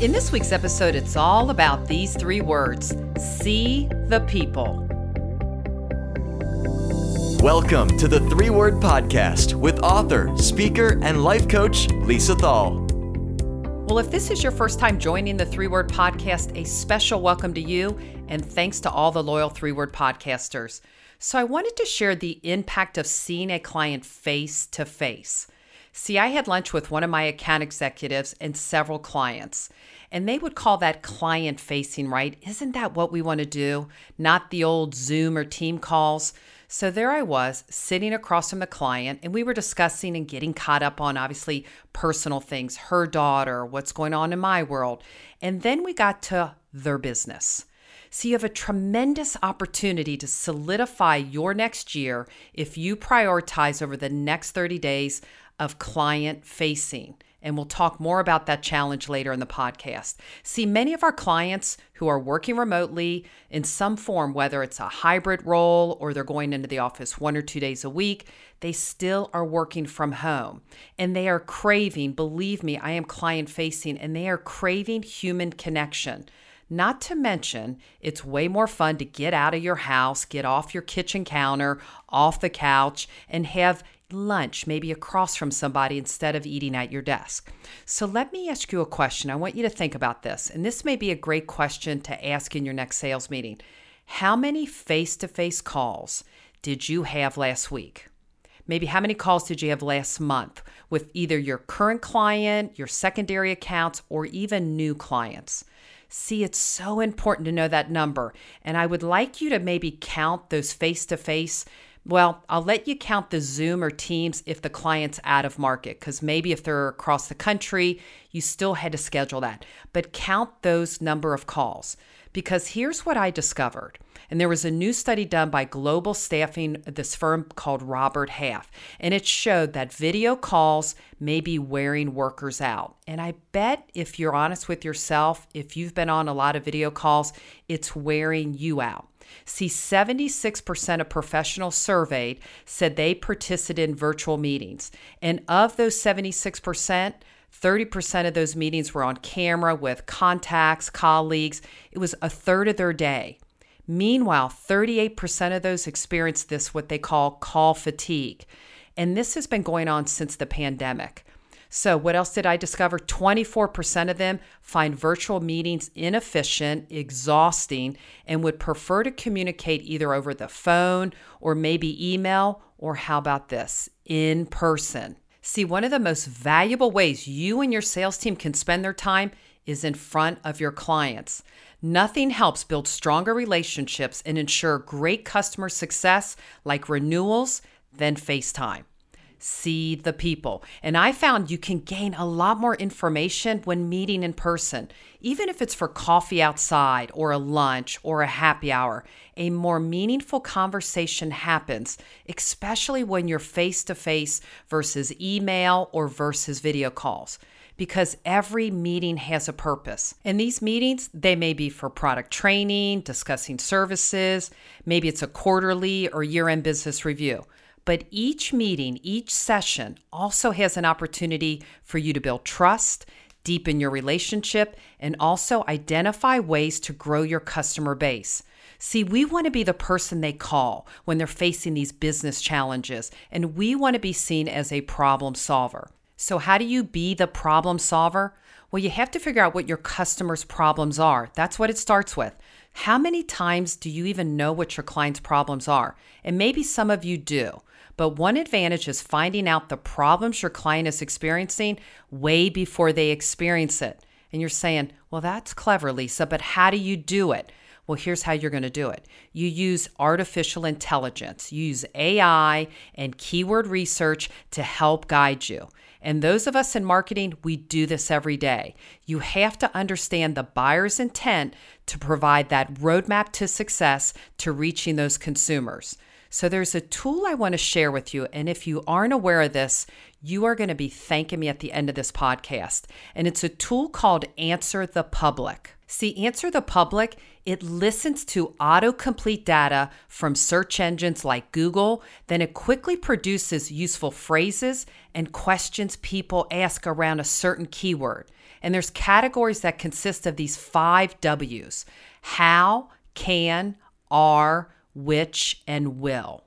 In this week's episode, it's all about these three words see the people. Welcome to the Three Word Podcast with author, speaker, and life coach Lisa Thal. Well, if this is your first time joining the Three Word Podcast, a special welcome to you and thanks to all the loyal Three Word Podcasters. So, I wanted to share the impact of seeing a client face to face. See, I had lunch with one of my account executives and several clients, and they would call that client facing, right? Isn't that what we want to do? Not the old Zoom or team calls. So there I was sitting across from the client, and we were discussing and getting caught up on obviously personal things, her daughter, what's going on in my world. And then we got to their business. So you have a tremendous opportunity to solidify your next year if you prioritize over the next 30 days of client facing. And we'll talk more about that challenge later in the podcast. See, many of our clients who are working remotely in some form, whether it's a hybrid role or they're going into the office one or two days a week, they still are working from home. And they are craving, believe me, I am client facing, and they are craving human connection. Not to mention, it's way more fun to get out of your house, get off your kitchen counter, off the couch, and have lunch, maybe across from somebody instead of eating at your desk. So let me ask you a question. I want you to think about this, and this may be a great question to ask in your next sales meeting. How many face to face calls did you have last week? Maybe how many calls did you have last month with either your current client, your secondary accounts, or even new clients? See, it's so important to know that number. And I would like you to maybe count those face to face well, I'll let you count the Zoom or Teams if the client's out of market, because maybe if they're across the country, you still had to schedule that. But count those number of calls, because here's what I discovered. And there was a new study done by Global Staffing, this firm called Robert Half, and it showed that video calls may be wearing workers out. And I bet if you're honest with yourself, if you've been on a lot of video calls, it's wearing you out. See, 76% of professionals surveyed said they participated in virtual meetings. And of those 76%, 30% of those meetings were on camera with contacts, colleagues. It was a third of their day. Meanwhile, 38% of those experienced this, what they call call fatigue. And this has been going on since the pandemic. So, what else did I discover? 24% of them find virtual meetings inefficient, exhausting, and would prefer to communicate either over the phone or maybe email, or how about this, in person. See, one of the most valuable ways you and your sales team can spend their time is in front of your clients. Nothing helps build stronger relationships and ensure great customer success like renewals than FaceTime see the people. And I found you can gain a lot more information when meeting in person, even if it's for coffee outside or a lunch or a happy hour. A more meaningful conversation happens, especially when you're face to face versus email or versus video calls because every meeting has a purpose. And these meetings, they may be for product training, discussing services, maybe it's a quarterly or year end business review. But each meeting, each session also has an opportunity for you to build trust, deepen your relationship, and also identify ways to grow your customer base. See, we want to be the person they call when they're facing these business challenges, and we want to be seen as a problem solver. So, how do you be the problem solver? Well, you have to figure out what your customers' problems are. That's what it starts with. How many times do you even know what your client's problems are? And maybe some of you do. But one advantage is finding out the problems your client is experiencing way before they experience it. And you're saying, well, that's clever, Lisa, but how do you do it? Well, here's how you're going to do it. You use artificial intelligence, you use AI and keyword research to help guide you. And those of us in marketing, we do this every day. You have to understand the buyer's intent to provide that roadmap to success to reaching those consumers. So there's a tool I want to share with you. And if you aren't aware of this, you are going to be thanking me at the end of this podcast. And it's a tool called Answer the Public. See, Answer the Public, it listens to autocomplete data from search engines like Google, then it quickly produces useful phrases and questions people ask around a certain keyword. And there's categories that consist of these five W's how, can, are, which, and will.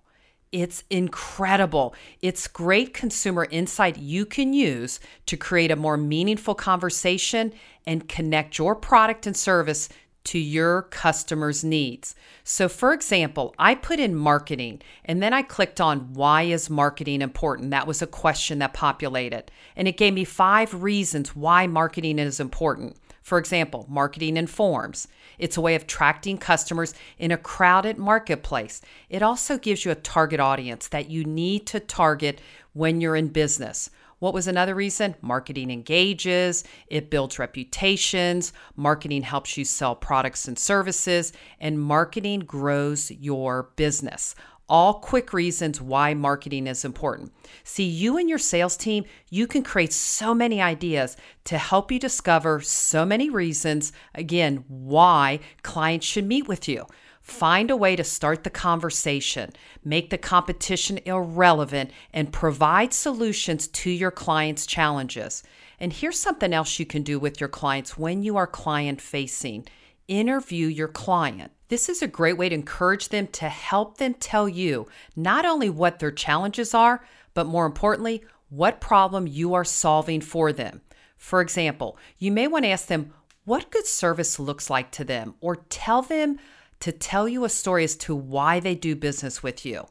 It's incredible. It's great consumer insight you can use to create a more meaningful conversation and connect your product and service to your customers' needs. So, for example, I put in marketing and then I clicked on why is marketing important? That was a question that populated. And it gave me five reasons why marketing is important. For example, marketing informs. It's a way of attracting customers in a crowded marketplace. It also gives you a target audience that you need to target when you're in business. What was another reason? Marketing engages, it builds reputations, marketing helps you sell products and services, and marketing grows your business all quick reasons why marketing is important. See, you and your sales team, you can create so many ideas to help you discover so many reasons, again, why clients should meet with you. Find a way to start the conversation, make the competition irrelevant, and provide solutions to your clients' challenges. And here's something else you can do with your clients when you are client facing interview your client. This is a great way to encourage them to help them tell you not only what their challenges are, but more importantly, what problem you are solving for them. For example, you may want to ask them what good service looks like to them, or tell them to tell you a story as to why they do business with you.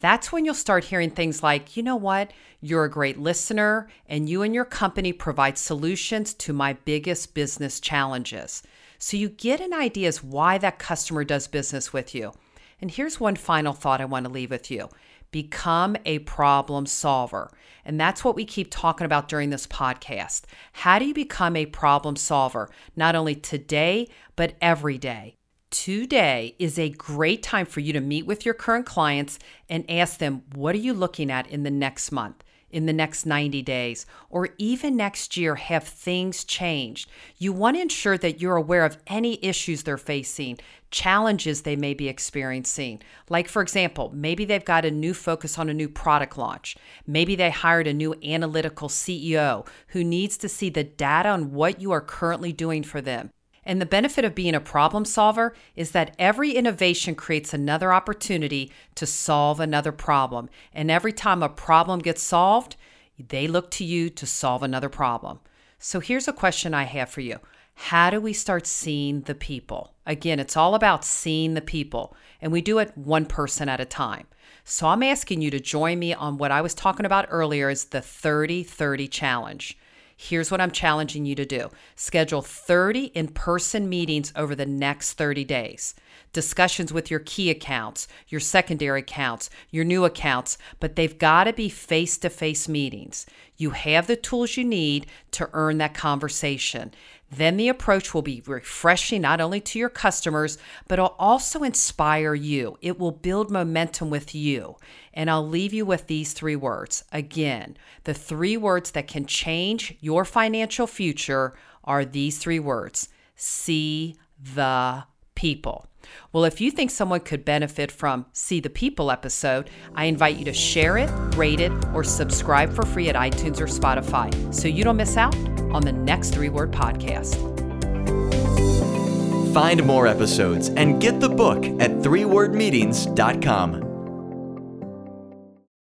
That's when you'll start hearing things like, you know what, you're a great listener, and you and your company provide solutions to my biggest business challenges. So you get an idea as why that customer does business with you. And here's one final thought I want to leave with you become a problem solver. And that's what we keep talking about during this podcast. How do you become a problem solver, not only today, but every day? Today is a great time for you to meet with your current clients and ask them, what are you looking at in the next month? In the next 90 days or even next year have things changed. You want to ensure that you're aware of any issues they're facing, challenges they may be experiencing. Like, for example, maybe they've got a new focus on a new product launch. Maybe they hired a new analytical CEO who needs to see the data on what you are currently doing for them. And the benefit of being a problem solver is that every innovation creates another opportunity to solve another problem. And every time a problem gets solved, they look to you to solve another problem. So here's a question I have for you How do we start seeing the people? Again, it's all about seeing the people, and we do it one person at a time. So I'm asking you to join me on what I was talking about earlier is the 30 30 challenge. Here's what I'm challenging you to do schedule 30 in person meetings over the next 30 days. Discussions with your key accounts, your secondary accounts, your new accounts, but they've got to be face to face meetings. You have the tools you need to earn that conversation. Then the approach will be refreshing not only to your customers, but it'll also inspire you. It will build momentum with you. And I'll leave you with these three words. Again, the three words that can change your financial future are these three words see the people. Well, if you think someone could benefit from See the People episode, I invite you to share it, rate it, or subscribe for free at iTunes or Spotify so you don't miss out on the next Three Word Podcast. Find more episodes and get the book at threewordmeetings.com.